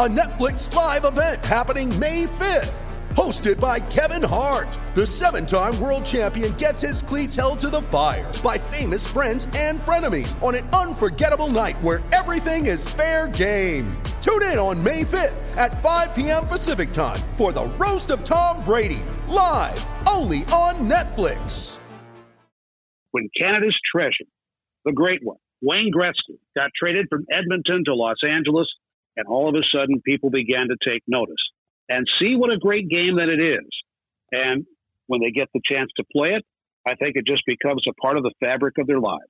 a Netflix live event happening May 5th. Hosted by Kevin Hart, the seven time world champion gets his cleats held to the fire by famous friends and frenemies on an unforgettable night where everything is fair game. Tune in on May 5th at 5 p.m. Pacific time for the Roast of Tom Brady, live only on Netflix. when Canada's treasure, the great one, Wayne Gretzky, got traded from Edmonton to Los Angeles, and all of a sudden people began to take notice and see what a great game that it is. And when they get the chance to play it, I think it just becomes a part of the fabric of their lives.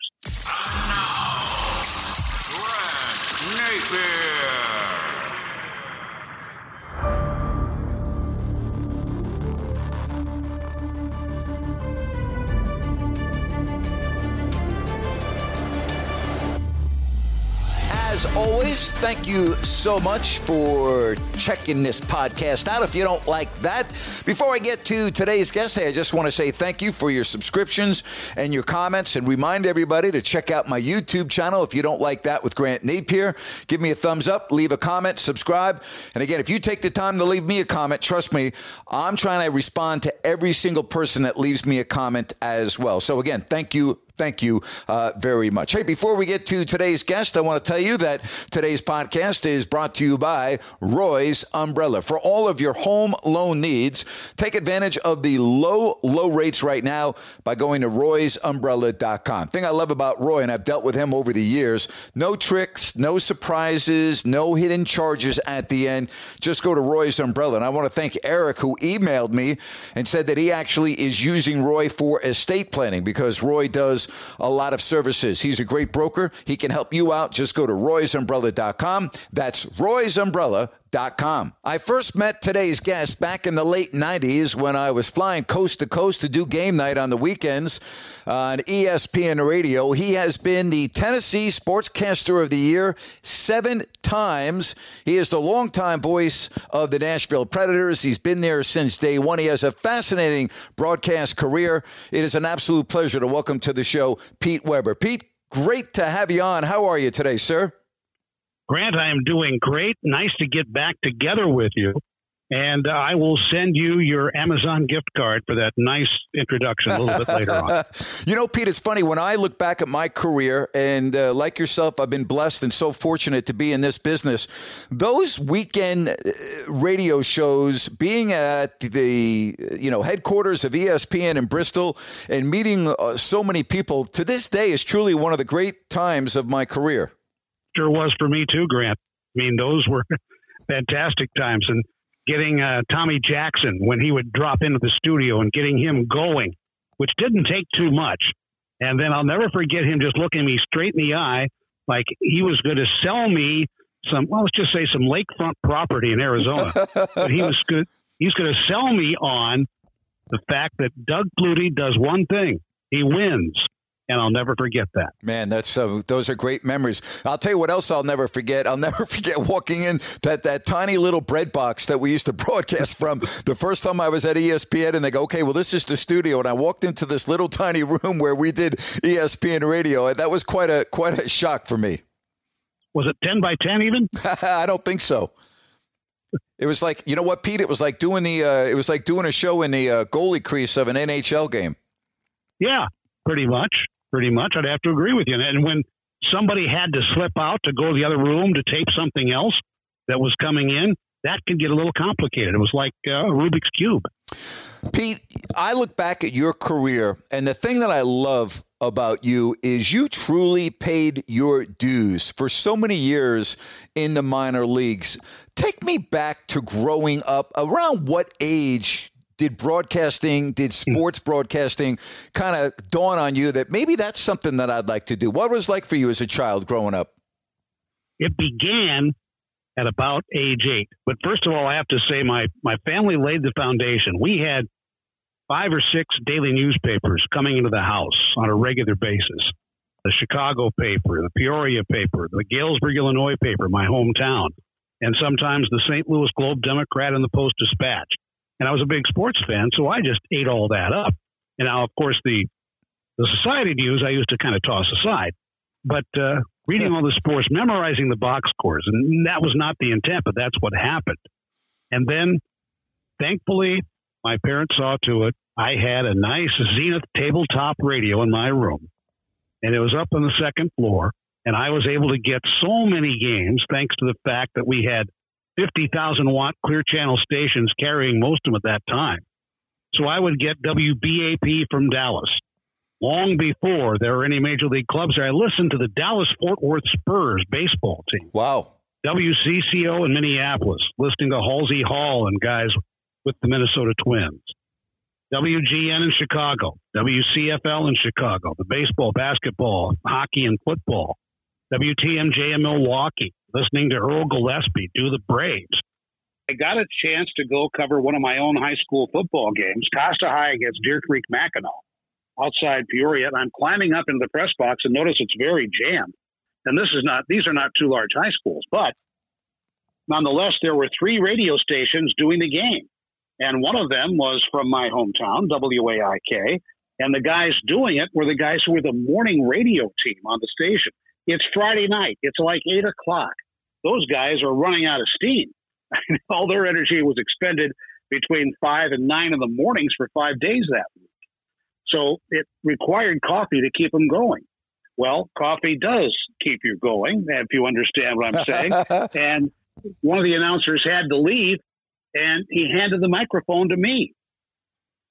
As always, thank you so much for checking this podcast out. If you don't like that, before I get to today's guest, hey, I just want to say thank you for your subscriptions and your comments and remind everybody to check out my YouTube channel. If you don't like that with Grant Napear, give me a thumbs up, leave a comment, subscribe. And again, if you take the time to leave me a comment, trust me, I'm trying to respond to every single person that leaves me a comment as well. So again, thank you Thank you uh, very much. Hey, before we get to today's guest, I want to tell you that today's podcast is brought to you by Roy's Umbrella. For all of your home loan needs, take advantage of the low, low rates right now by going to roysumbrella.com. Thing I love about Roy, and I've dealt with him over the years, no tricks, no surprises, no hidden charges at the end. Just go to Roy's Umbrella. And I want to thank Eric, who emailed me and said that he actually is using Roy for estate planning because Roy does a lot of services. He's a great broker. He can help you out. Just go to roysumbrella.com. That's roysumbrella.com. I first met today's guest back in the late 90s when I was flying coast to coast to do game night on the weekends uh, on E ESPN radio. He has been the Tennessee Sportscaster of the Year seven times. He is the longtime voice of the Nashville Predators. He's been there since day one. He has a fascinating broadcast career. It is an absolute pleasure to welcome to the show Pete Weber. Pete, great to have you on. How are you today, sir? Grant, I am doing great. Nice to get back together with you. And uh, I will send you your Amazon gift card for that nice introduction a little bit later on. You know, Pete, it's funny when I look back at my career, and uh, like yourself, I've been blessed and so fortunate to be in this business. Those weekend uh, radio shows, being at the you know headquarters of ESPN in Bristol and meeting uh, so many people, to this day is truly one of the great times of my career. Sure was for me too, Grant. I mean, those were fantastic times. And getting uh, Tommy Jackson when he would drop into the studio and getting him going, which didn't take too much. And then I'll never forget him just looking me straight in the eye, like he was going to sell me some, well, let's just say some lakefront property in Arizona. but he was good. He's going to sell me on the fact that Doug Flutie does one thing: he wins. And I'll never forget that. Man, that's uh, those are great memories. I'll tell you what else I'll never forget. I'll never forget walking in that that tiny little bread box that we used to broadcast from. The first time I was at ESPN, and they go, "Okay, well, this is the studio," and I walked into this little tiny room where we did ESPN radio. and That was quite a quite a shock for me. Was it 10 by 10 even? I don't think so. It was like you know what, Pete? It was like doing the uh, it was like doing a show in the uh, goalie crease of an NHL game. Yeah, pretty much. Pretty much. I'd have to agree with you. And when somebody had to slip out to go to the other room to tape something else that was coming in, that could get a little complicated. It was like uh, a Rubik's Cube. Pete, I look back at your career, and the thing that I love about you is you truly paid your dues for so many years in the minor leagues. Take me back to growing up. Around what age did broadcasting, did hmm. sports broadcasting kind of dawn on you that maybe that's something that I'd like to do? What was it like for you as a child growing up? It began at about age eight. But first of all, I have to say my, my family laid the foundation. We had five or six daily newspapers coming into the house on a regular basis. The Chicago paper, the Peoria paper, the Galesburg, Illinois paper, my hometown, and sometimes the St. Louis Globe Democrat and the Post Dispatch. And I was a big sports fan, so I just ate all that up. And now, of course, the the society news I used to kind of toss aside. But uh, reading all the sports, memorizing the box scores, and that was not the intent, but that's what happened. And then, thankfully, my parents saw to it. I had a nice Zenith tabletop radio in my room, and it was up on the second floor. And I was able to get so many games thanks to the fact that we had 50,000 watt clear channel stations carrying most of them at that time. So I would get WBAP from Dallas. Long before there were any major league clubs there, I listened to the Dallas Fort Worth Spurs baseball team. Wow. WCCO in Minneapolis, listening to Halsey Hall and guys with the Minnesota Twins. WGN in Chicago, WCFL in Chicago, the baseball, basketball, hockey, and football. WTMJ in Milwaukee, listening to Earl Gillespie do the Braves. I got a chance to go cover one of my own high school football games, Costa High against Deer Creek Mackinaw, outside Peoria. And I'm climbing up into the press box and notice it's very jammed. And this is not; these are not two large high schools, but nonetheless, there were three radio stations doing the game. And one of them was from my hometown, WAIK. And the guys doing it were the guys who were the morning radio team on the station. It's Friday night. It's like eight o'clock. Those guys are running out of steam. All their energy was expended between five and nine in the mornings for five days that week. So it required coffee to keep them going. Well, coffee does keep you going, if you understand what I'm saying. and one of the announcers had to leave, and he handed the microphone to me.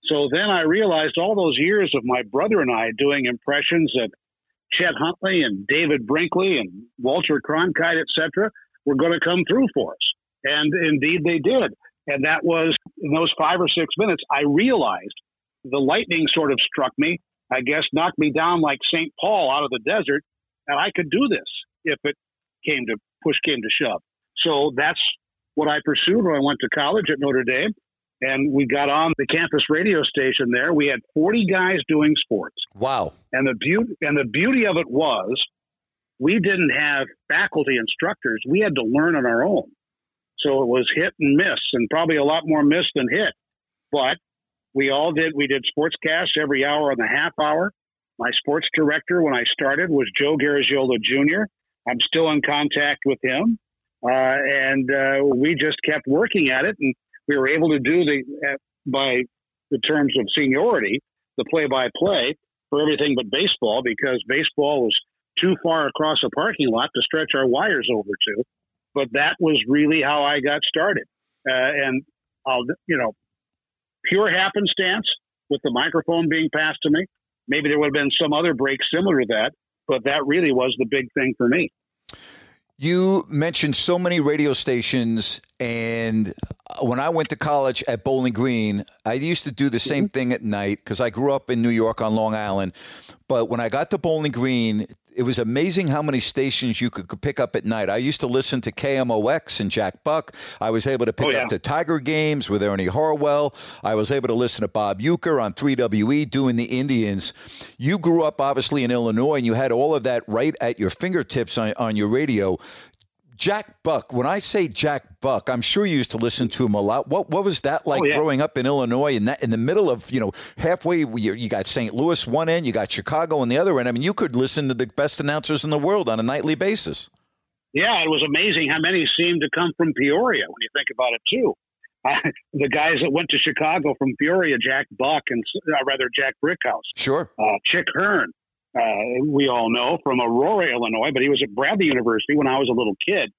So then I realized all those years of my brother and I doing impressions of Chet Huntley and David Brinkley and Walter Cronkite, et cetera, were going to come through for us. And indeed they did. And that was in those five or six minutes, I realized the lightning sort of struck me, I guess, knocked me down like St. Paul out of the desert, and I could do this if it came to push came to shove. So that's what I pursued when I went to college at Notre Dame. And we got on the campus radio station there. We had 40 guys doing sports. Wow. And the beauty and the beauty of it was we didn't have faculty instructors. We had to learn on our own. So it was hit and miss and probably a lot more miss than hit. But we all did we did sportscasts every hour and a half hour. My sports director when I started was Joe Garagiola Jr. I'm still in contact with him. Uh, and uh, we just kept working at it, and we were able to do the uh, by the terms of seniority, the play-by-play for everything but baseball because baseball was too far across a parking lot to stretch our wires over to. But that was really how I got started, uh, and I'll you know, pure happenstance with the microphone being passed to me. Maybe there would have been some other break similar to that, but that really was the big thing for me. You mentioned so many radio stations, and when I went to college at Bowling Green, I used to do the same mm-hmm. thing at night because I grew up in New York on Long Island. But when I got to Bowling Green, it was amazing how many stations you could, pick up at night. I used to listen to KMOX and Jack Buck. I was able to pick oh, yeah. up the Tiger games with Ernie Harwell. I was able to listen to Bob Uecker on 3WE doing the Indians. You grew up obviously in Illinois and you had all of that right at your fingertips on, on your radio. Jack Buck. When I say Jack Buck, I'm sure you used to listen to him a lot. What what was that like oh, yeah. growing up in Illinois? In that in the middle of you know halfway, you, you got St. Louis one end, you got Chicago on the other end. I mean, you could listen to the best announcers in the world on a nightly basis. Yeah, it was amazing how many seemed to come from Peoria when you think about it too. Uh, the guys that went to Chicago from Peoria, Jack Buck and uh, rather Jack Brickhouse, sure, uh, Chick Hearn, uh, we all know from Aurora, Illinois, but he was at Bradley University when I was a little kid.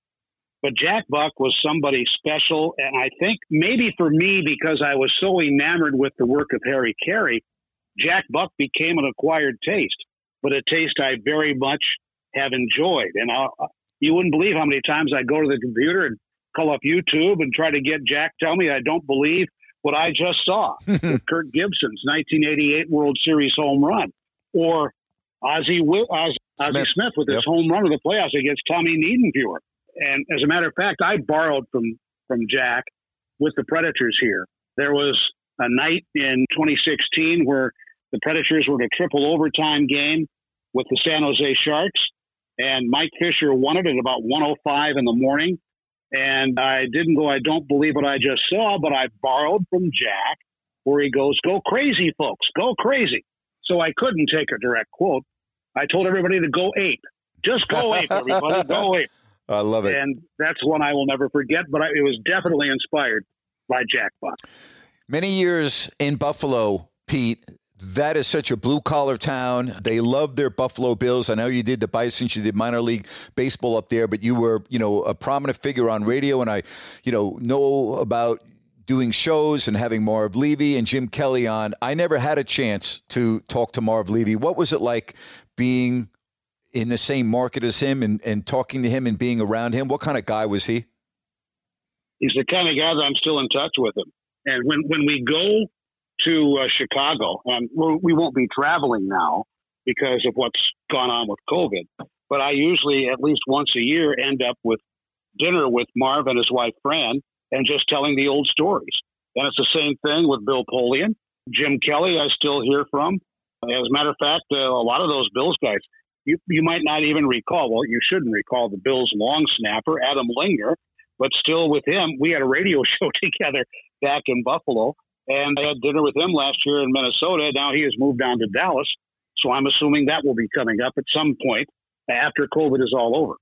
But Jack Buck was somebody special, and I think maybe for me because I was so enamored with the work of Harry Caray, Jack Buck became an acquired taste, but a taste I very much have enjoyed. And I'll, you wouldn't believe how many times I go to the computer and call up YouTube and try to get Jack tell me I don't believe what I just saw Kirk Gibson's 1988 World Series home run, or Ozzie, Ozzie, Ozzie Smith. Smith. with his Yep. home run of the playoffs against Tommy Niedenfuer. And as a matter of fact, I borrowed from from Jack with the Predators here. There was a night in 2016 where the Predators were in a triple overtime game with the San Jose Sharks, and Mike Fisher won it at about 105 in the morning. And I didn't go, I don't believe what I just saw, but I borrowed from Jack where he goes, Go crazy, folks, go crazy. So I couldn't take a direct quote. I told everybody to go ape. Just go ape, everybody. Go ape. I love it. And that's one I will never forget, but I, it was definitely inspired by Jack Buck. Many years in Buffalo, Pete. That is such a blue collar town. They love their Buffalo Bills. I know you did the Bisons, you did minor league baseball up there, but you were, you know, a prominent figure on radio, and I, you know, know about doing shows and having Marv Levy and Jim Kelly on. I never had a chance to talk to Marv Levy. What was it like being in the same market as him and, and talking to him and being around him? What kind of guy was he? He's the kind of guy that I'm still in touch with him. And when, when we go to uh, Chicago, and we won't be traveling now because of what's gone on with COVID, but I usually at least once a year end up with dinner with Marv and his wife Fran and just telling the old stories. And it's the same thing with Bill Polian, Jim Kelly. I still hear from. As a matter of fact, uh, a lot of those Bills guys, you you might not even recall. Well, you shouldn't recall the Bills long snapper Adam Lingner, but still with him, we had a radio show together back in Buffalo, and I had dinner with him last year in Minnesota. Now he has moved down to Dallas, so I'm assuming that will be coming up at some point after COVID is all over.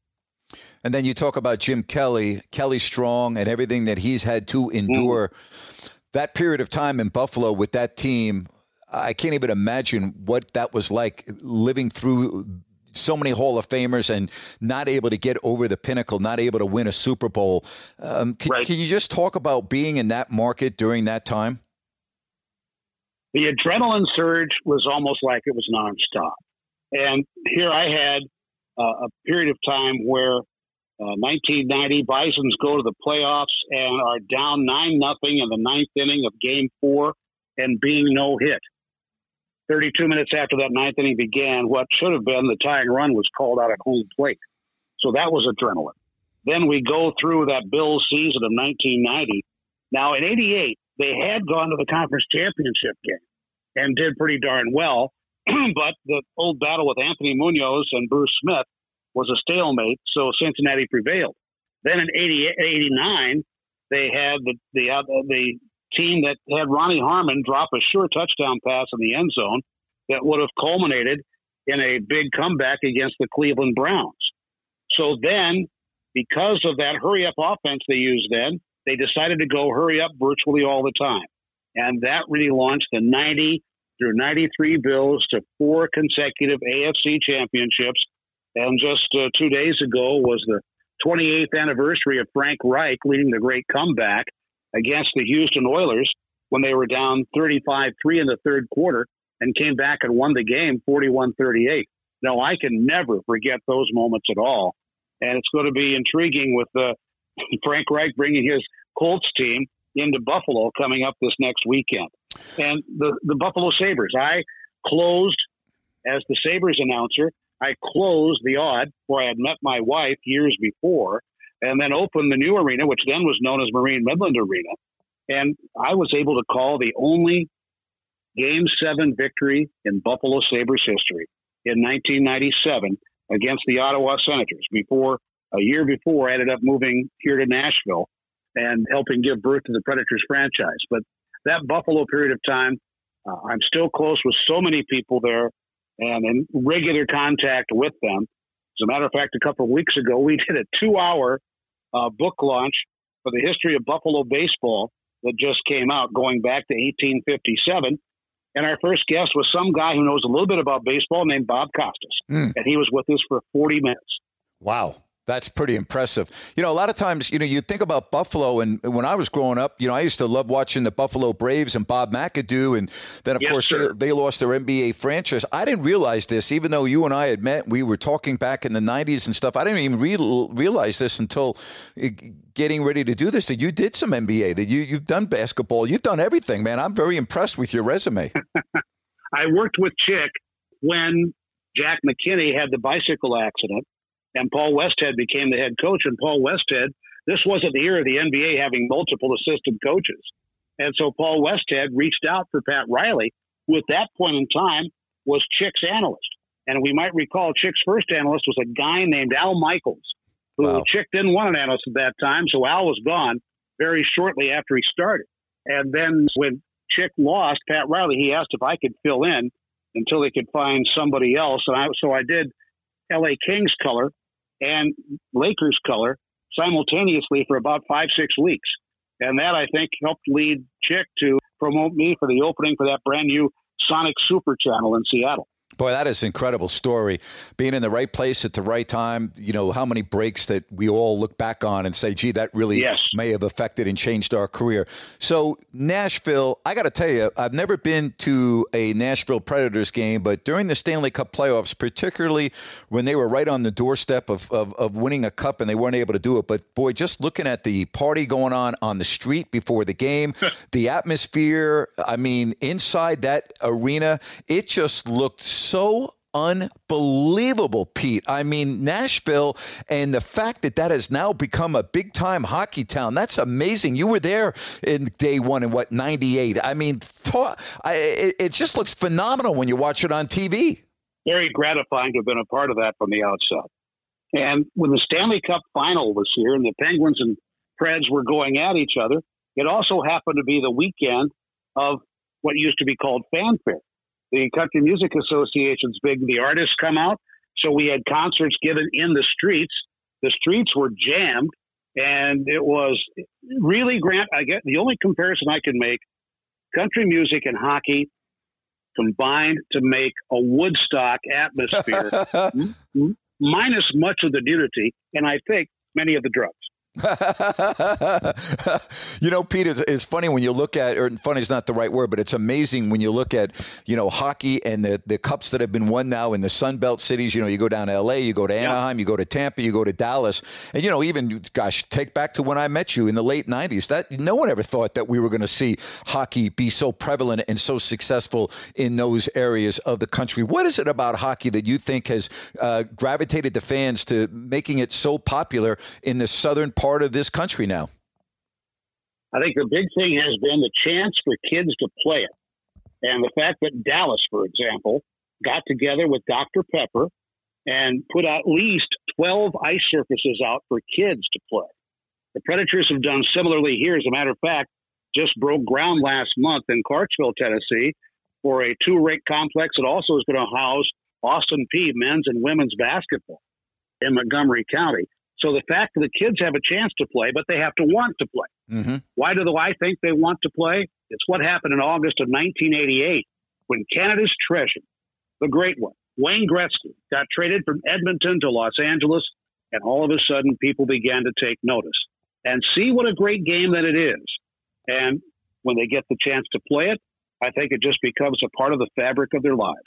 And then you talk about Jim Kelly, Kelly Strong, and everything that he's had to endure. That period of time in Buffalo with that team, I can't even imagine what that was like living through so many Hall of Famers and not able to get over the pinnacle, not able to win a Super Bowl. Um, can, Right. can you just talk about being in that market during that time? the adrenaline surge was almost like it was nonstop. And here I had uh, a period of time where uh, 1990 Bisons go to the playoffs and are down nine nothing in the ninth inning of Game Four, and being no hit. 32 minutes after that ninth inning began, what should have been the tying run was called out at home plate. So that was adrenaline. Then we go through that Bills season of 1990. Now in '88, they had gone to the conference championship game and did pretty darn well. but the old battle with Anthony Munoz and Bruce Smith was a stalemate, so Cincinnati prevailed. Then in 88, 89, they had the the, uh, the team that had Ronnie Harmon drop a sure touchdown pass in the end zone that would have culminated in a big comeback against the Cleveland Browns. So then, because of that hurry up offense they used then, they decided to go hurry up virtually all the time. And that really launched the 90 through 93 Bills to four consecutive AFC championships. And just uh, two days ago was the 28th anniversary of Frank Reich leading the great comeback against the Houston Oilers when they were down 35 3 in the third quarter and came back and won the game 41 38. No, I can never forget those moments at all. And it's going to be intriguing with uh, Frank Reich bringing his Colts team into Buffalo coming up this next weekend. And the, the Buffalo Sabres, I closed as the Sabres announcer. I closed the Aud where I had met my wife years before and then opened the new arena, which then was known as Marine Midland Arena. And I was able to call the only Game 7 victory in Buffalo Sabres history in 1997 against the Ottawa Senators before a year before I ended up moving here to Nashville and helping give birth to the Predators franchise. But that Buffalo period of time, uh, I'm still close with so many people there and in regular contact with them. As a matter of fact, a couple of weeks ago, we did a two hour uh, book launch for the history of Buffalo baseball that just came out going back to 1857. And our first guest was some guy who knows a little bit about baseball named Bob Costas. Mm. And he was with us for 40 minutes. Wow. That's pretty impressive. You know, a lot of times, you know, you think about Buffalo, and when I was growing up, you know, I used to love watching the Buffalo Braves and Bob McAdoo, and then of Yes, course they, they lost their NBA franchise. I didn't realize this, even though you and I had met. We were talking back in the '90s and stuff. I didn't even real realize this until uh, getting ready to do this. That you did some NBA. That you you've done basketball. You've done everything, man. I'm very impressed with your resume. I worked with Chick when Jack McKinney had the bicycle accident and Paul Westhead became the head coach. And Paul Westhead, this wasn't the era of the NBA having multiple assistant coaches. And so Paul Westhead reached out for Pat Riley, who at that point in time was Chick's analyst. And we might recall Chick's first analyst was a guy named Al Michaels, who Wow. Chick didn't want an analyst at that time. So Al was gone very shortly after he started. And then when Chick lost Pat Riley, he asked if I could fill in until they could find somebody else. And I, so I did LA Kings color and Lakers color simultaneously for about five, six weeks. And that I think helped lead Chick to promote me for the opening for that brand new Sonic Super channel in Seattle. Boy, that is an incredible story. Being in the right place at the right time, you know, how many breaks that we all look back on and say, gee, that really Yes. may have affected and changed our career. So, Nashville, I got to tell you, I've never been to a Nashville Predators game, but during the Stanley Cup playoffs, particularly when they were right on the doorstep of, of, of winning a cup and they weren't able to do it. But boy, just looking at the party going on on the street before the game, the atmosphere, I mean, inside that arena, it just looked so unbelievable, Pete. I mean, Nashville and the fact that that has now become a big time hockey town, that's amazing. You were there in day one in what, 98. I mean, th- I, it, it just looks phenomenal when you watch it on TV. very gratifying to have been a part of that from the outside. And when the Stanley Cup final was here and the Penguins and Preds were going at each other, it also happened to be the weekend of what used to be called Fan Fair. The Country Music Association's big, the artists come out. So we had concerts given in the streets. The streets were jammed and it was really Grant. I get the only comparison I can make country music and hockey combined to make a Woodstock atmosphere, m- minus much of the nudity, and I think many of the drugs. you know, Pete, it's, it's funny when you look at, or funny is not the right word, but it's amazing when you look at, you know, hockey and the, the cups that have been won now in the Sun Belt cities. You know, you go down to LA, you go to Anaheim, you go to Tampa, you go to Dallas. And, you know, even, gosh, take back to when I met you in the late 90s. That No one ever thought that we were going to see hockey be so prevalent and so successful in those areas of the country. What is it about hockey that you think has uh, gravitated the fans to making it so popular in the southern part of this country now? I think the big thing has been the chance for kids to play it. And the fact that Dallas, for example, got together with Dr. Pepper and put at least 12 ice surfaces out for kids to play. The Predators have done similarly here. As a matter of fact, just broke ground last month in Clarksville, Tennessee, for a two rink complex that also is going to house Austin Peay men's and women's basketball in Montgomery County. So the fact that the kids have a chance to play, but they have to want to play. Mm-hmm. Why do I think they want to play? It's what happened in August of 1988 when Canada's treasure, the great one, Wayne Gretzky, got traded from Edmonton to Los Angeles, and all of a sudden people began to take notice and see what a great game that it is. And when they get the chance to play it, I think it just becomes a part of the fabric of their lives.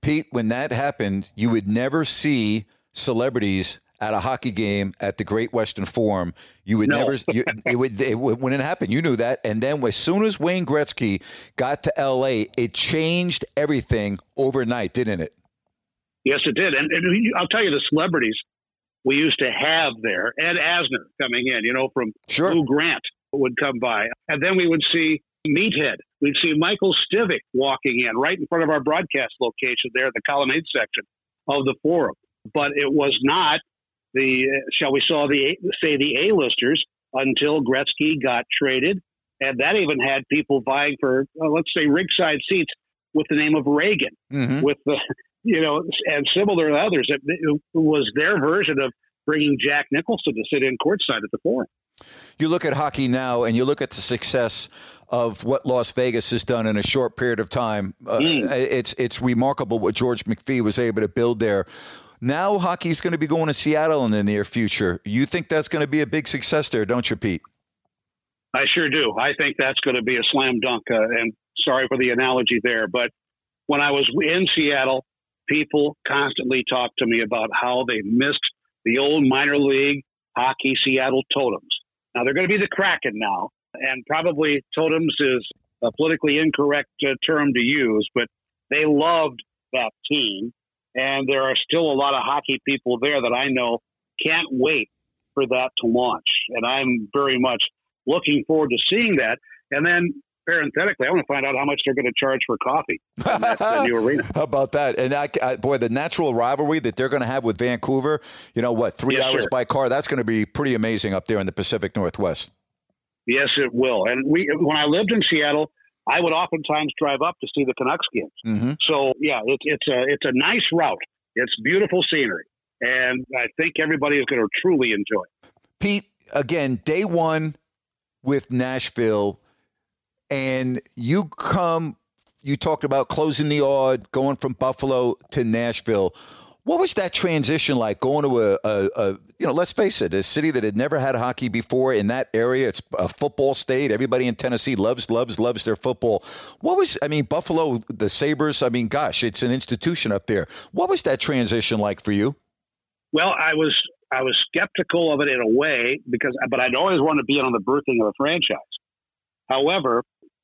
Pete, when that happened, you would never see celebrities at a hockey game at the Great Western Forum. You would No. never. You, it would it, would- when it happened. You knew that, and then as soon as Wayne Gretzky got to L.A., it changed everything overnight, didn't it? Yes, it did. And, and I'll tell you the celebrities we used to have there. Ed Asner coming in, you know, from Sure. Lou Grant would come by. And then we would see Meathead. We'd see Michael Stivic walking in right in front of our broadcast location there the colonnade section of the forum. But it was not the, uh, shall we saw the say the A-listers until Gretzky got traded. And that even had people vying for, uh, let's say, ringside seats with the name of Reagan Mm-hmm. with the you know and similar to others it, it was their version of bringing Jack Nicholson to sit in courtside at the Forum. You look at hockey now, and you look at the success of what Las Vegas has done in a short period of time. Uh, Mm. It's it's remarkable what George McPhee was able to build there. Now hockey's going to be going to Seattle in the near future. You think that's going to be a big success there, don't you, Pete? I sure do. I think that's going to be a slam dunk. Uh, and sorry for the analogy there, but when I was in Seattle, people constantly talked to me about how they missed the old minor league hockey Seattle Totems. Now they're going to be the Kraken now, and probably Totems is a politically incorrect uh, term to use, but they loved that team. And there are still a lot of hockey people there that I know can't wait for that to launch. And I'm very much looking forward to seeing that. And then parenthetically, I want to find out how much they're going to charge for coffee in that uh, new arena. How about that? And I, I, boy, the natural rivalry that they're going to have with Vancouver, you know what, three yes, hours sir. by car, that's going to be pretty amazing up there in the Pacific Northwest. Yes, it will. And we, when I lived in Seattle, I would oftentimes drive up to see the Canucks games. Mm-hmm. So yeah, it, it's a it's a nice route. It's beautiful scenery, and I think everybody is going to truly enjoy. it. Pete, again, day one with Nashville, and you come. You talked about closing the Aud, going from Buffalo to Nashville. What was that transition like going to a, a, a, you know, let's face it, a city that had never had hockey before in that area? It's a football state. Everybody in Tennessee loves, loves, loves their football. What was, I mean, Buffalo, the Sabres, I mean, gosh, it's an institution up there. What was that transition like for you? Well, I was I was skeptical of it in a way because, but I'd always wanted to be on the birthing of a franchise. However,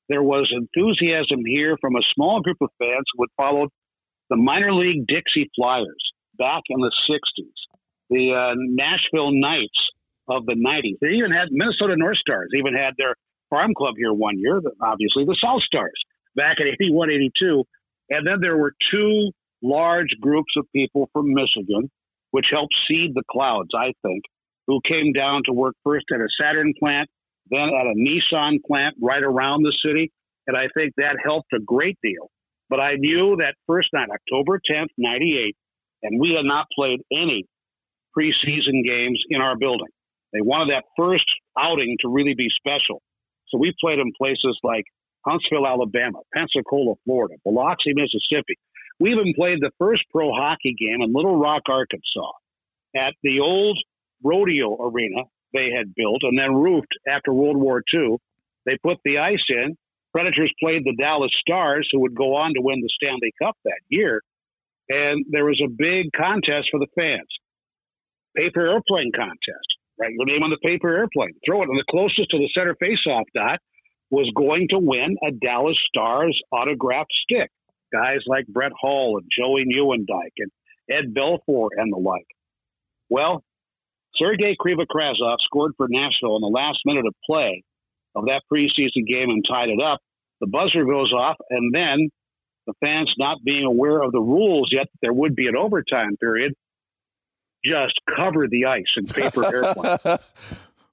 there was enthusiasm here from a small group of fans who had followed the minor league Dixie Flyers back in the 60s, the uh, Nashville Knights of the 90s. They even had Minnesota North Stars, even had their farm club here one year, obviously, the South Stars back in 81, 82. And then there were two large groups of people from Michigan, which helped seed the clouds, I think, who came down to work first at a Saturn plant, then at a Nissan plant right around the city. And I think that helped a great deal. But I knew that first night, October 10th, 98, and we had not played any preseason games in our building. They wanted that first outing to really be special. So we played in places like Huntsville, Alabama, Pensacola, Florida, Biloxi, Mississippi. We even played the first pro hockey game in Little Rock, Arkansas, at the old rodeo arena they had built and then roofed after World War II. They put the ice in. Predators played the Dallas Stars, who would go on to win the Stanley Cup that year. And there was a big contest for the fans. Paper airplane contest. Write your name on the paper airplane. Throw it. And the closest to the center faceoff dot was going to win a Dallas Stars autographed stick. Guys like Brett Hull and Joey Nieuwendyk and Ed Belfour and the like. Well, Sergei Krivokrasov scored for Nashville in the last minute of play of that preseason game and tied it up. The buzzer goes off, and then the fans, not being aware of the rules yet, there would be an overtime period, just covered the ice in paper airplane.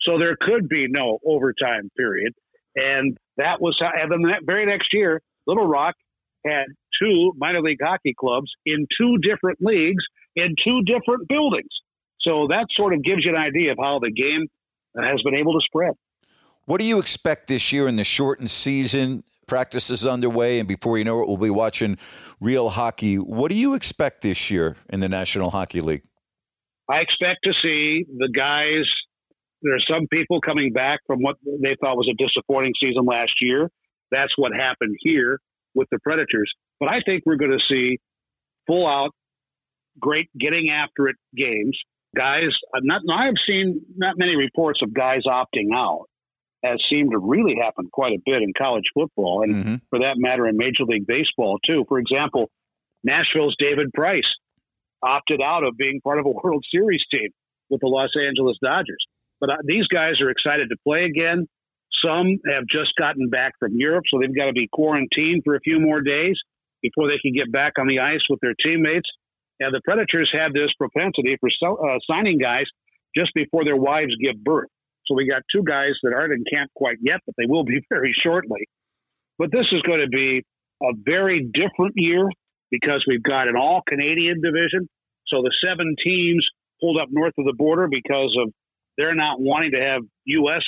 So there could be no overtime period. And that was how, and then that very next year, Little Rock had two minor league hockey clubs in two different leagues in two different buildings. So that sort of gives you an idea of how the game has been able to spread. What do you expect this year in the shortened season? Practice is underway, and before you know it, we'll be watching real hockey. What do you expect this year in the National Hockey League? I expect to see the guys. There are some people coming back from what they thought was a disappointing season last year. That's what happened here with the Predators. But I think we're going to see full out, great getting after it games. Guys, uh, not I've seen not many reports of guys opting out has seemed to really happen quite a bit in college football and mm-hmm. for that matter in Major League Baseball too. For example, Nashville's David Price opted out of being part of a World Series team with the Los Angeles Dodgers. But uh, these guys are excited to play again. Some have just gotten back from Europe, so they've got to be quarantined for a few more days before they can get back on the ice with their teammates. And the Predators have this propensity for so, uh, signing guys just before their wives give birth. So we got two guys that aren't in camp quite yet, but they will be very shortly. But this is going to be a very different year because we've got an all Canadian division. So the seven teams pulled up north of the border because of they're not wanting to have U.S.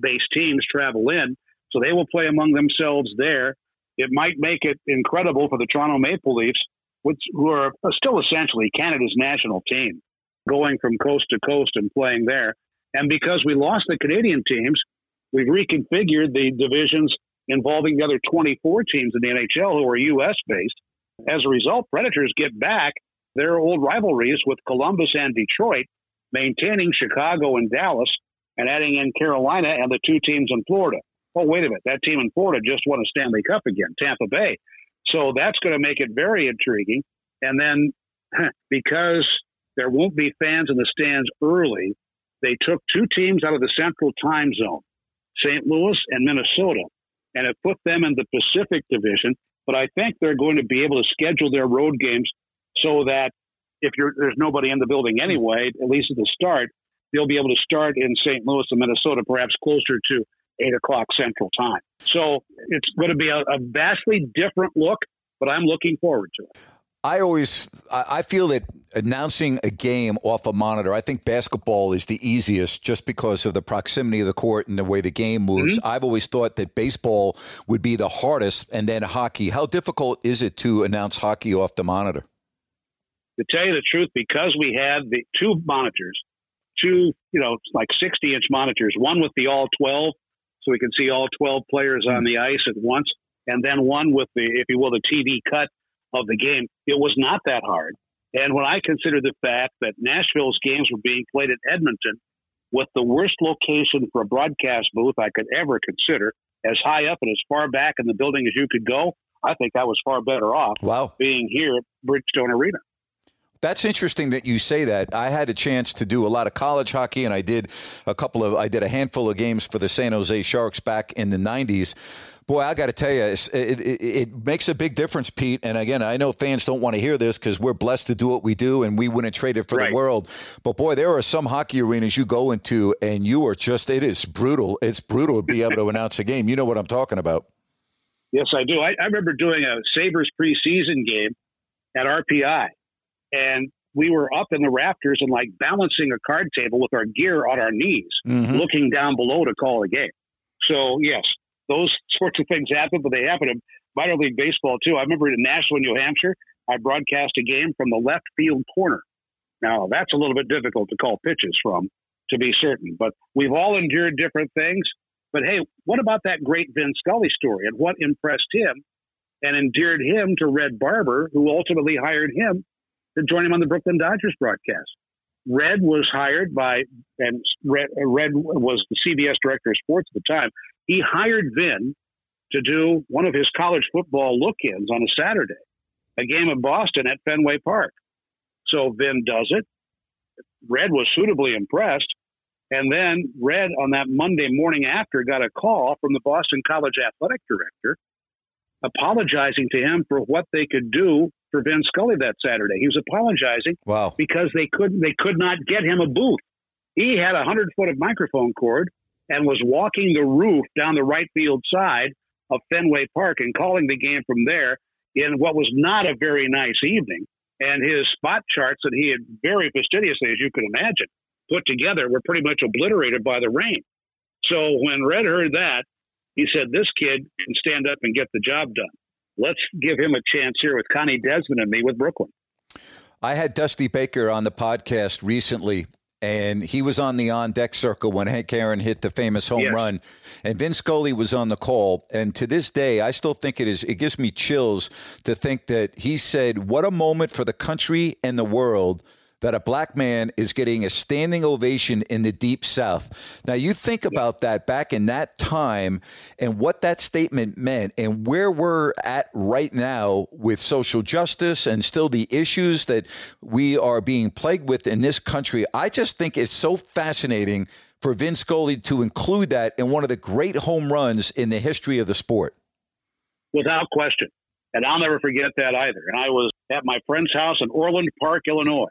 Based teams travel in. So they will play among themselves there. It might make it incredible for the Toronto Maple Leafs which who are still essentially Canada's national team, going from coast to coast and playing there. And because we lost the Canadian teams, we've reconfigured the divisions involving the other 24 teams in the NHL who are U.S. based. As a result, Predators get back their old rivalries with Columbus and Detroit, maintaining Chicago and Dallas, and adding in Carolina and the two teams in Florida. Oh, wait a minute. That team in Florida just won a Stanley Cup again, Tampa Bay. So that's going to make it very intriguing. And then because there won't be fans in the stands early, they took two teams out of the central time zone, St. Louis and Minnesota, and it put them in the Pacific Division. But I think they're going to be able to schedule their road games so that if there's nobody in the building anyway, at least at the start, they'll be able to start in St. Louis and Minnesota, perhaps closer to eight o'clock Central Time. So it's going to be a, a vastly different look, but I'm looking forward to it. I always I feel that announcing a game off a monitor. I think basketball is the easiest just because of the proximity of the court and the way the game moves. Mm-hmm. I've always thought that baseball would be the hardest, and then hockey. How difficult is it to announce hockey off the monitor? To tell you the truth, because we had the two monitors, two you know like sixty inch monitors, one with the all twelve, so we can see all twelve players on mm. the ice at once, and then one with the if you will the TV cut of the game. It was not that hard. And when I consider the fact that Nashville's games were being played at Edmonton with the worst location for a broadcast booth I could ever consider, as high up and as far back in the building as you could go, I think I was far better off wow. being here at Bridgestone Arena. That's interesting that you say that. I had a chance to do a lot of college hockey, and I did a couple of, I did a handful of games for the San Jose Sharks back in the '90s. Boy, I got to tell you, it, it, it, makes a big difference, Pete. And again, I know fans don't want to hear this because we're blessed to do what we do, and we wouldn't trade it for right. the world. But boy, there are some hockey arenas you go into, and you are just, it is brutal. It's brutal to be able to announce a game. You know what I'm talking about. Yes, I do. I, I remember doing a Sabres preseason game at RPI and we were up in the rafters and like balancing a card table with our gear on our knees, mm-hmm. looking down below to call a game. So yes, those sorts of things happen, but they happen in minor league baseball too. I remember in Nashua, New Hampshire, I broadcast a game from the left field corner. Now that's a little bit difficult to call pitches from, to be certain, but we've all endured different things. But hey, what about that great Vin Scully story and what impressed him and endeared him to Red Barber, who ultimately hired him to join him on the Brooklyn Dodgers broadcast. Red was hired by, and Red, Red was the CBS director of sports at the time. He hired Vin to do one of his college football look ins on a Saturday, a game in Boston at Fenway Park. So Vin does it. Red was suitably impressed. And then Red, on that Monday morning after, got a call from the Boston College athletic director apologizing to him for what they could do for Vin Scully that Saturday. He was apologizing wow. because they couldn't they could not get him a booth. He had a hundred foot of microphone cord and was walking the roof down the right field side of Fenway Park and calling the game from there in what was not a very nice evening. And his spot charts that he had very fastidiously, as you can imagine, put together were pretty much obliterated by the rain. So when Red heard that, he said, This kid can stand up and get the job done let's give him a chance here with Connie Desmond and me with Brooklyn. I had Dusty Baker on the podcast recently, and he was on the on deck circle when Hank Aaron hit the famous home yes. run, and Vince Scully was on the call. And to this day, I still think it is. It gives me chills to think that he said, "What a moment for the country and the world." That a black man is getting a standing ovation in the deep south. Now you think about that back in that time and what that statement meant and where we're at right now with social justice and still the issues that we are being plagued with in this country. I just think it's so fascinating for Vince Scully to include that in one of the great home runs in the history of the sport. Without question. And I'll never forget that either. And I was at my friend's house in Orland Park, Illinois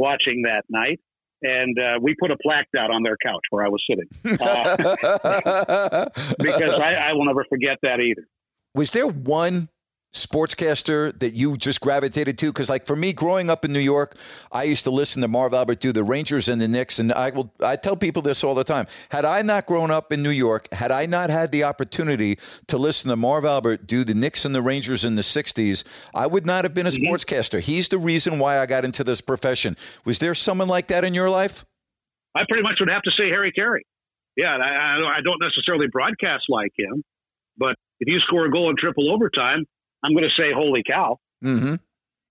watching that night. And uh, we put a plaque out on their couch where I was sitting uh, because I, I will never forget that either. Was there one sportscaster that you just gravitated to? Because, like for me, growing up in New York, I used to listen to Marv Albert do the Rangers and the Knicks, and I will I tell people this all the time. Had I not grown up in New York, had I not had the opportunity to listen to Marv Albert do the Knicks and the Rangers in the '60s, I would not have been a sportscaster. He's the reason why I got into this profession. Was there someone like that in your life? I pretty much would have to say Harry Caray. Yeah, I I don't necessarily broadcast like him, but if you score a goal in triple overtime, I'm going to say, "Holy cow!" Mm-hmm.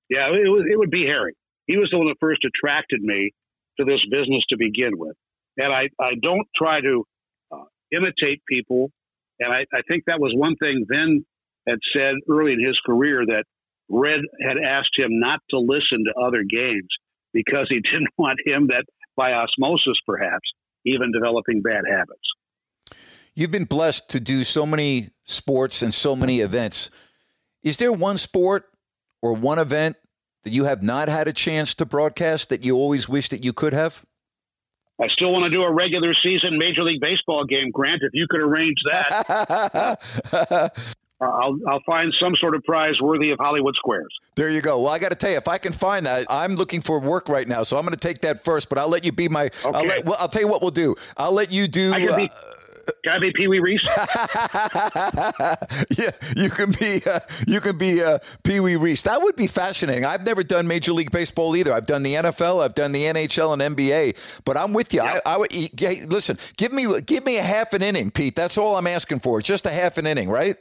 Yeah, it, was, it would be Harry. He was the one that first attracted me to this business to begin with, and I I don't try to uh, imitate people, and I, I think that was one thing Vin had said early in his career that Red had asked him not to listen to other games because he didn't want him that by osmosis perhaps even developing bad habits. You've been blessed to do so many sports and so many events. Is there one sport or one event that you have not had a chance to broadcast that you always wish that you could have? I still want to do a regular season Major League Baseball game, Grant. If you could arrange that, uh, I'll I'll find some sort of prize worthy of Hollywood Squares. there you go. Well, I got to tell you, if I can find that, I'm looking for work right now, so I'm going to take that first. But I'll let you be my. I'll, Okay. let, well, I'll tell you what we'll do. I'll let you do. I could be. Can I be Pee Wee Reese? yeah, you can be uh, you can be uh, Pee Wee Reese. That would be fascinating. I've never done Major League Baseball either. I've done the NFL, I've done the NHL and NBA. But I'm with you. I, I would hey, listen. Give me give me a half an inning, Pete. That's all I'm asking for. Just a half an inning, right?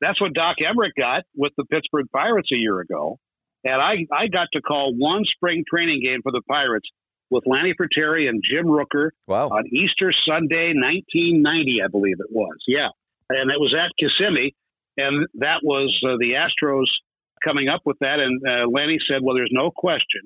That's what Doc Emrick got with the Pittsburgh Pirates a year ago, and I I got to call one spring training game for the Pirates with Lanny Frattare and Jim Rooker Wow. on Easter Sunday, 1990, I believe it was. Yeah, and it was at Kissimmee, and that was uh, the Astros coming up with that. And uh, Lanny said, "Well, there's no question,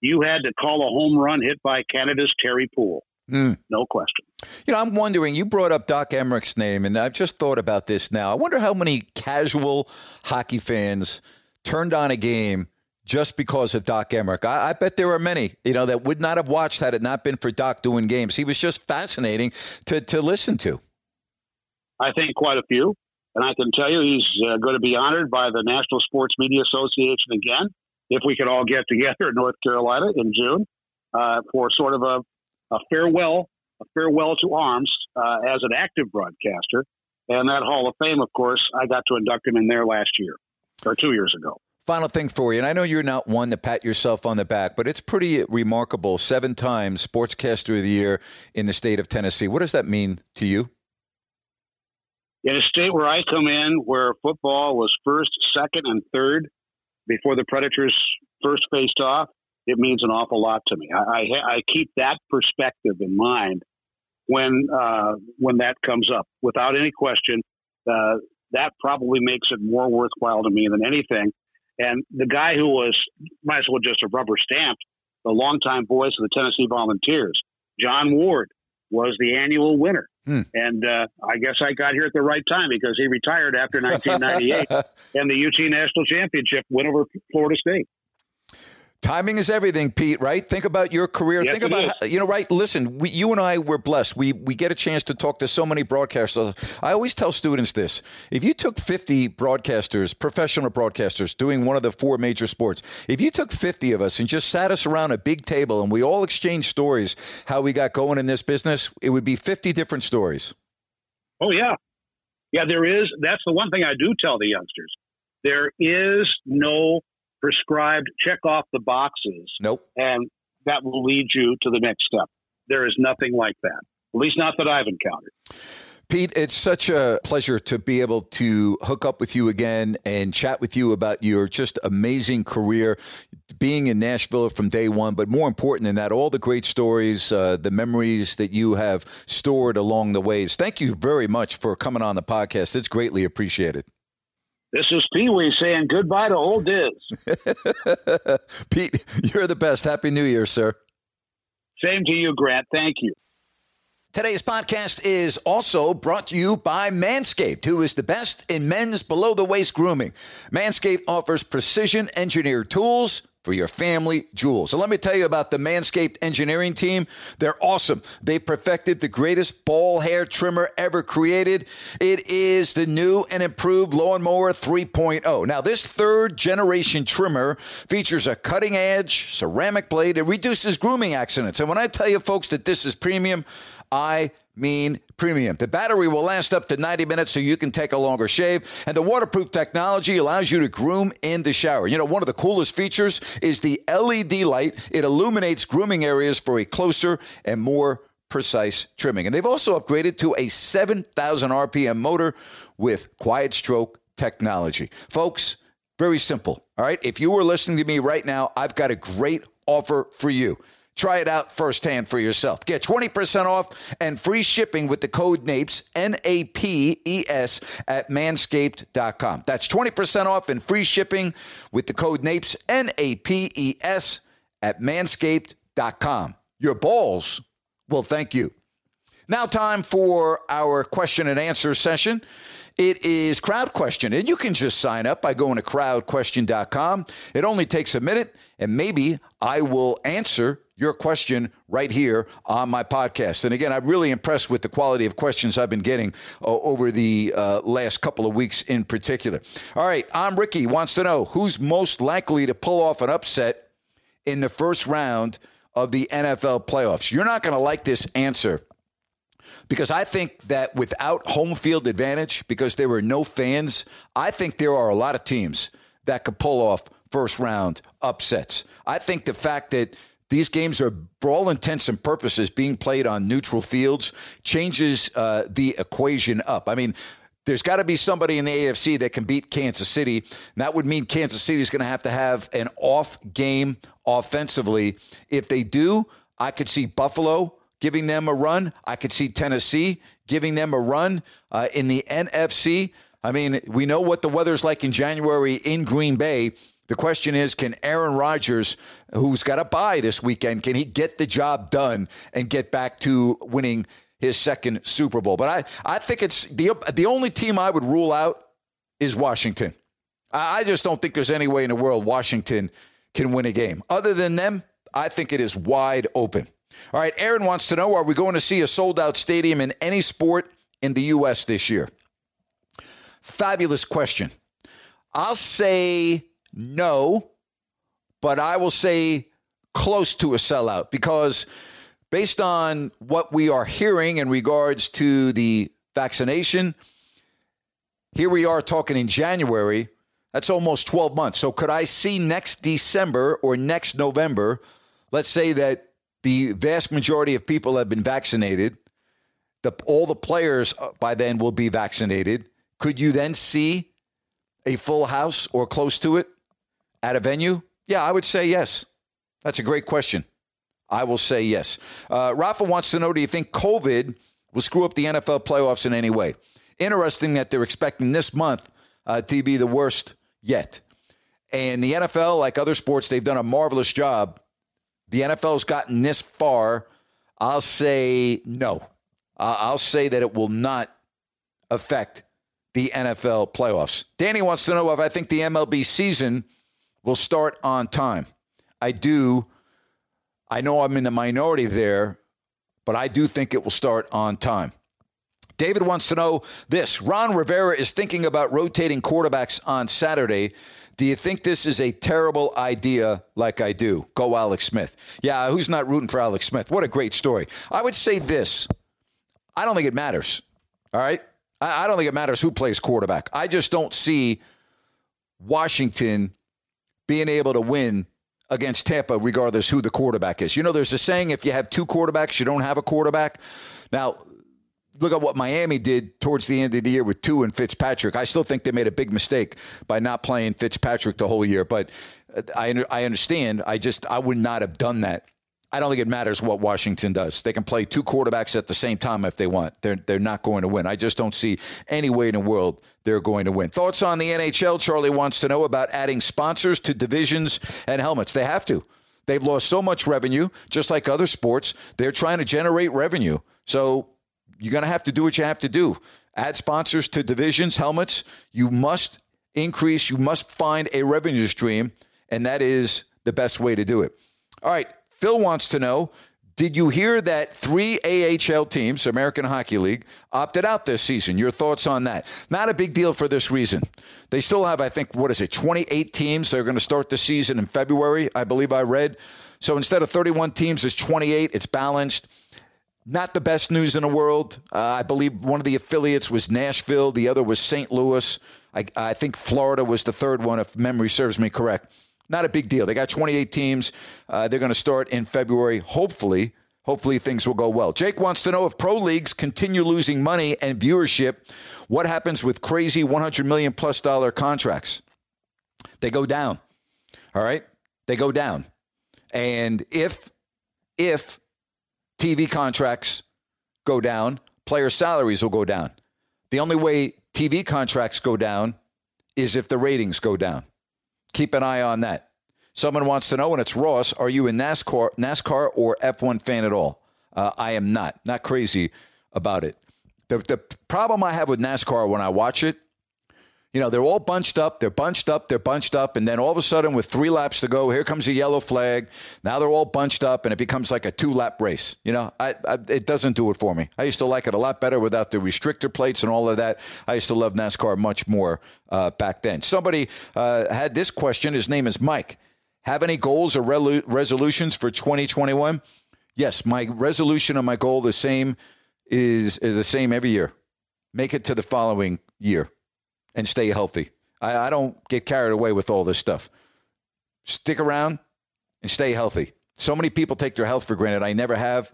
you had to call a home run hit by Canada's Terry Puhl, Hmm. no question." You know, I'm wondering, you brought up Doc Emrick's name, and I've just thought about this now. I wonder how many casual hockey fans turned on a game just because of Doc Emrick. I, I bet there are many, you know, that would not have watched had it not been for Doc doing games. He was just fascinating to, to listen to. I think quite a few. And I can tell you he's uh, going to be honored by the National Sports Media Association again, if we could all get together in North Carolina in June uh, for sort of a, a farewell, a farewell to arms uh, as an active broadcaster. And that Hall of Fame, of course, I got to induct him in there last year or two years ago. Final thing for you, and I know you're not one to pat yourself on the back, but it's pretty remarkable. Seven times Sportscaster of the Year in the state of Tennessee. What does that mean to you? in a state where I come in, where football was first, second, and third before the Predators first faced off, it means an awful lot to me. I, I, I keep that perspective in mind when uh, when that comes up. Without any question, uh, that probably makes it more worthwhile to me than anything. And the guy who was might as well just have rubber stamped the longtime voice of the Tennessee Volunteers, John Ward, was the annual winner. Hmm. And uh, I guess I got here at the right time because he retired after 1998 and the UT National Championship went over Florida State. Timing is everything, Pete. Right? Think about your career. Yes, Think about how- you know. Right? Listen, we, you and I were blessed. We we get a chance to talk to so many broadcasters. I always tell students this: if you took fifty broadcasters, professional broadcasters, doing one of the four major sports, if you took fifty of us and just sat us around a big table and we all exchanged stories how we got going in this business, it would be fifty different stories. Oh yeah, yeah. There is. That's the one thing I do tell the youngsters. There is no prescribed check off the boxes, Nope. and that will lead you to the next step. There is nothing like that. At least not that I've encountered. Pete, it's such a pleasure to be able to hook up with you again and chat with you about your just amazing career, being in Nashville from day one. But more important than that, all the great stories, uh, the memories that you have stored along the ways. Thank you very much for coming on the podcast. It's greatly appreciated. This is Pee Wee saying goodbye to old Diz. Pete, you're the best. Happy New Year, sir. Same to you, Grant. Thank you. Today's podcast is also brought to you by Manscaped, who is the best in men's below the waist grooming. Manscaped offers precision engineered tools for your family jewels. So let me tell you about the Manscaped engineering team. They're awesome. They perfected the greatest ball hair trimmer ever created. It is the new and improved Lawnmower 3.0. Now, this third generation trimmer features a cutting edge ceramic blade. It reduces grooming accidents. And when I tell you, folks, that this is premium, I mean premium. The battery will last up to 90 minutes so you can take a longer shave. And the waterproof technology allows you to groom in the shower. You know, one of the coolest features is the LED light. It illuminates grooming areas for a closer and more precise trimming. And they've also upgraded to a 7,000 RPM motor with quiet stroke technology. Folks, very simple. All right. If you were listening to me right now, I've got a great offer for you. Try it out firsthand for yourself. Get 20% off and free shipping with the code NAPES, N A P E S, at manscaped.com. That's 20% off and free shipping with the code NAPES, N A P E S, at manscaped.com. Your balls will thank you. Now, time for our question and answer session. It is Crowd Question, and you can just sign up by going to crowdquestion.com. It only takes a minute, and maybe I will answer your question right here on my podcast. And again, I'm really impressed with the quality of questions I've been getting uh, over the uh, last couple of weeks in particular. All right, I'm Ricky wants to know who's most likely to pull off an upset in the first round of the NFL playoffs. You're not going to like this answer because I think that without home field advantage, because there were no fans, I think there are a lot of teams that could pull off first round upsets. I think the fact that these games are, for all intents and purposes, being played on neutral fields changes uh, the equation up. I mean, there's got to be somebody in the AFC that can beat Kansas City. That would mean Kansas City is going to have to have an off game offensively. If they do, I could see Buffalo giving them a run. I could see Tennessee giving them a run uh, in the NFC. I mean, we know what the weather's like in January in Green Bay. The question is, can Aaron Rodgers, who's got a bye this weekend, can he get the job done and get back to winning his second Super Bowl? But I, I think it's the the only team I would rule out is Washington. I, I just don't think there's any way in the world Washington can win a game. Other than them, I think it is wide open. All right, Aaron wants to know Are we going to see a sold out stadium in any sport in the U.S. this year? Fabulous question. I'll say no, but I will say close to a sellout because based on what we are hearing in regards to the vaccination, here we are talking in January. That's almost 12 months. So could I see next December or next November, let's say that the vast majority of people have been vaccinated, the, all the players uh, by then will be vaccinated. Could you then see a full house or close to it? At a venue? Yeah, I would say yes. That's a great question. I will say yes. Uh, Rafa wants to know Do you think COVID will screw up the NFL playoffs in any way? Interesting that they're expecting this month uh, to be the worst yet. And the NFL, like other sports, they've done a marvelous job. The NFL's gotten this far. I'll say no. Uh, I'll say that it will not affect the NFL playoffs. Danny wants to know if I think the MLB season will start on time. I do. I know I'm in the minority there, but I do think it will start on time. David wants to know this Ron Rivera is thinking about rotating quarterbacks on Saturday. Do you think this is a terrible idea like I do? Go, Alex Smith. Yeah, who's not rooting for Alex Smith? What a great story. I would say this I don't think it matters. All right? I don't think it matters who plays quarterback. I just don't see Washington being able to win against Tampa, regardless who the quarterback is. You know, there's a saying if you have two quarterbacks, you don't have a quarterback. Now, look at what Miami did towards the end of the year with Tua and Fitzpatrick. I still think they made a big mistake by not playing Fitzpatrick the whole year, but I, I understand. I just, I would not have done that I don't think it matters what Washington does. They can play two quarterbacks at the same time if they want. They're they're not going to win. I just don't see any way in the world they're going to win. Thoughts on the NHL? Charlie wants to know about adding sponsors to divisions and helmets. They have to. They've lost so much revenue, just like other sports. They're trying to generate revenue. So you're going to have to do what you have to do. Add sponsors to divisions, helmets. You must increase, you must find a revenue stream, and that is the best way to do it. All right, Phil wants to know did you hear that three AHL teams, American Hockey League, opted out this season? Your thoughts on that? Not a big deal for this reason. They still have, I think, what is it, 28 teams. They're going to start the season in February, I believe I read. So instead of 31 teams, it's 28. It's balanced. Not the best news in the world. Uh, I believe one of the affiliates was Nashville, the other was St. Louis. I, I think Florida was the third one, if memory serves me correct. Not a big deal. They got 28 teams. Uh, they're going to start in February. Hopefully, hopefully things will go well. Jake wants to know if pro leagues continue losing money and viewership, what happens with crazy 100 million plus dollar contracts? They go down. All right, they go down. And if if TV contracts go down, player salaries will go down. The only way TV contracts go down is if the ratings go down. Keep an eye on that. Someone wants to know, and it's Ross, are you a NASCAR, NASCAR or F1 fan at all? Uh, I am not. Not crazy about it. The, the problem I have with NASCAR when I watch it you know, they're all bunched up, they're bunched up, they're bunched up, and then all of a sudden, with three laps to go, here comes a yellow flag. Now they're all bunched up, and it becomes like a two lap race. You know, I, I, it doesn't do it for me. I used to like it a lot better without the restrictor plates and all of that. I used to love NASCAR much more uh, back then. Somebody uh, had this question. His name is Mike. Have any goals or re- resolutions for 2021? Yes, my resolution and my goal the same is is the same every year. Make it to the following year and stay healthy. I, I don't get carried away with all this stuff. Stick around and stay healthy. So many people take their health for granted. I never have,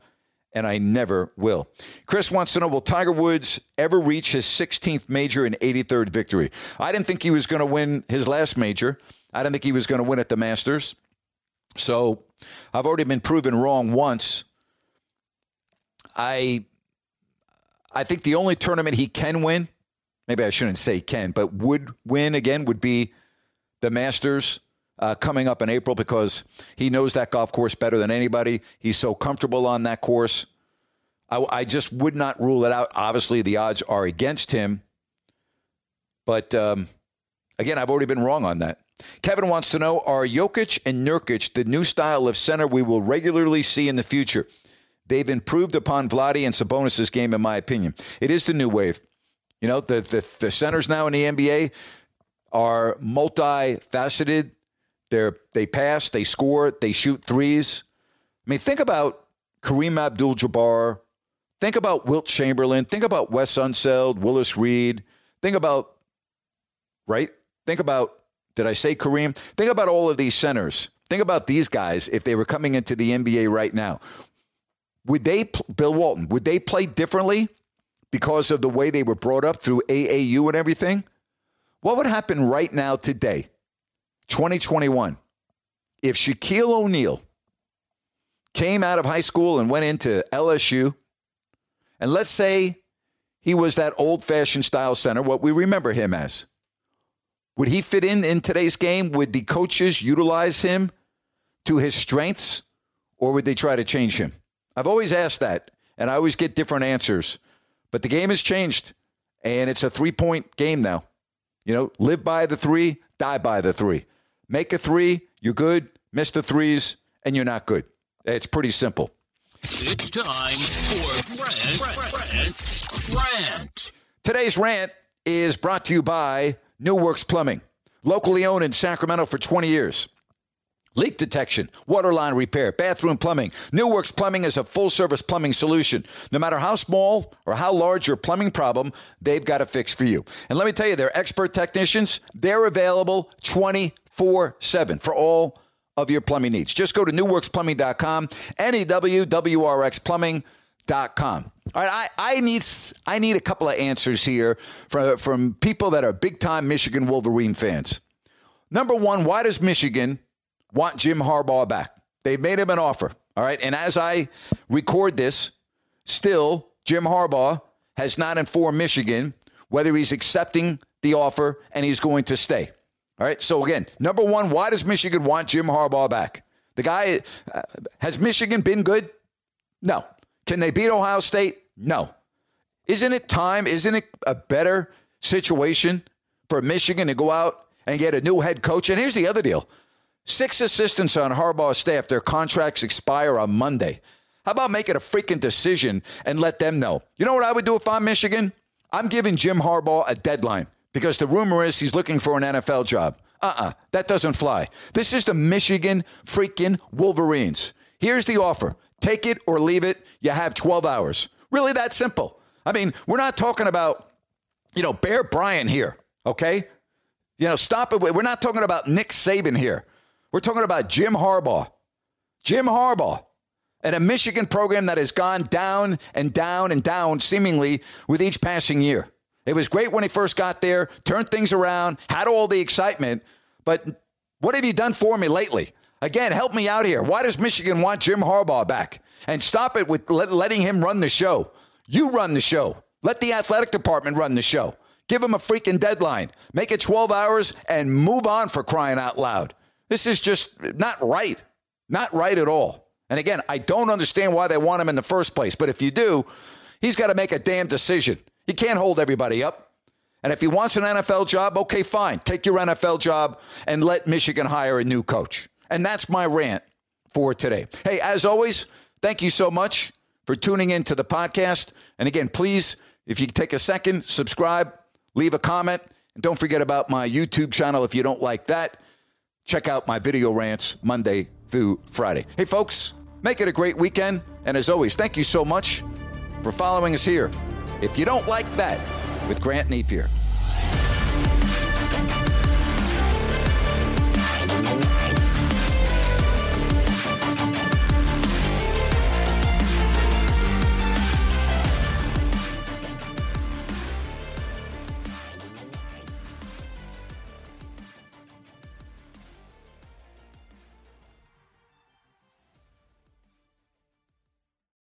and I never will. Chris wants to know Will Tiger Woods ever reach his 16th major and 83rd victory? I didn't think he was going to win his last major. I didn't think he was going to win at the Masters. So I've already been proven wrong once. I I think the only tournament he can win maybe I shouldn't say can, but would win again would be the Masters uh, coming up in April because he knows that golf course better than anybody. He's so comfortable on that course. I, I just would not rule it out. Obviously, the odds are against him. But um, again, I've already been wrong on that. Kevin wants to know Are Jokic and Nurkic the new style of center we will regularly see in the future? They've improved upon Vlade and Sabonis' game, in my opinion. It is the new wave. You know, the, the, the centers now in the NBA are multifaceted. They're, they pass, they score, they shoot threes. I mean, think about Kareem Abdul Jabbar. Think about Wilt Chamberlain. Think about Wes Unseld, Willis Reed. Think about, right? Think about, did I say Kareem? Think about all of these centers. Think about these guys if they were coming into the NBA right now. Would they, Bill Walton, would they play differently because of the way they were brought up through AAU and everything? What would happen right now today, 2021, if Shaquille O'Neal came out of high school and went into LSU, and let's say he was that old fashioned style center, what we remember him as? Would he fit in in today's game? Would the coaches utilize him to his strengths, or would they try to change him? I've always asked that, and I always get different answers. But the game has changed, and it's a three point game now. You know, live by the three, die by the three. Make a three, you're good. Miss the threes, and you're not good. It's pretty simple. It's time for Rant, Rant, Rant. Today's rant is brought to you by New Works Plumbing, locally owned in Sacramento for 20 years. Leak detection, water line repair, bathroom plumbing. New Works Plumbing is a full service plumbing solution. No matter how small or how large your plumbing problem, they've got a fix for you. And let me tell you, they're expert technicians. They're available 24 7 for all of your plumbing needs. Just go to newwrxplumbing.com, N-E-W-W-R-X-plumbing.com. All right, I, I need I need a couple of answers here from, from people that are big time Michigan Wolverine fans. Number one, why does Michigan want Jim Harbaugh back. They've made him an offer. All right. And as I record this, still, Jim Harbaugh has not informed Michigan whether he's accepting the offer and he's going to stay. All right. So, again, number one, why does Michigan want Jim Harbaugh back? The guy, uh, has Michigan been good? No. Can they beat Ohio State? No. Isn't it time? Isn't it a better situation for Michigan to go out and get a new head coach? And here's the other deal Six assistants on Harbaugh's staff, their contracts expire on Monday. How about making a freaking decision and let them know? You know what I would do if I'm Michigan? I'm giving Jim Harbaugh a deadline because the rumor is he's looking for an NFL job. Uh uh that doesn't fly. This is the Michigan freaking Wolverines. Here's the offer take it or leave it. You have 12 hours. Really that simple. I mean, we're not talking about, you know, Bear Bryant here, okay? You know, stop it. We're not talking about Nick Saban here. We're talking about Jim Harbaugh. Jim Harbaugh and a Michigan program that has gone down and down and down seemingly with each passing year. It was great when he first got there, turned things around, had all the excitement, but what have you done for me lately? Again, help me out here. Why does Michigan want Jim Harbaugh back? And stop it with letting him run the show. You run the show. Let the athletic department run the show. Give him a freaking deadline. Make it 12 hours and move on for crying out loud. This is just not right. Not right at all. And again, I don't understand why they want him in the first place. But if you do, he's got to make a damn decision. He can't hold everybody up. And if he wants an NFL job, okay, fine. Take your NFL job and let Michigan hire a new coach. And that's my rant for today. Hey, as always, thank you so much for tuning in to the podcast. And again, please, if you take a second, subscribe, leave a comment, and don't forget about my YouTube channel if you don't like that. Check out my video rants Monday through Friday. Hey, folks, make it a great weekend. And as always, thank you so much for following us here. If you don't like that, with Grant Napear.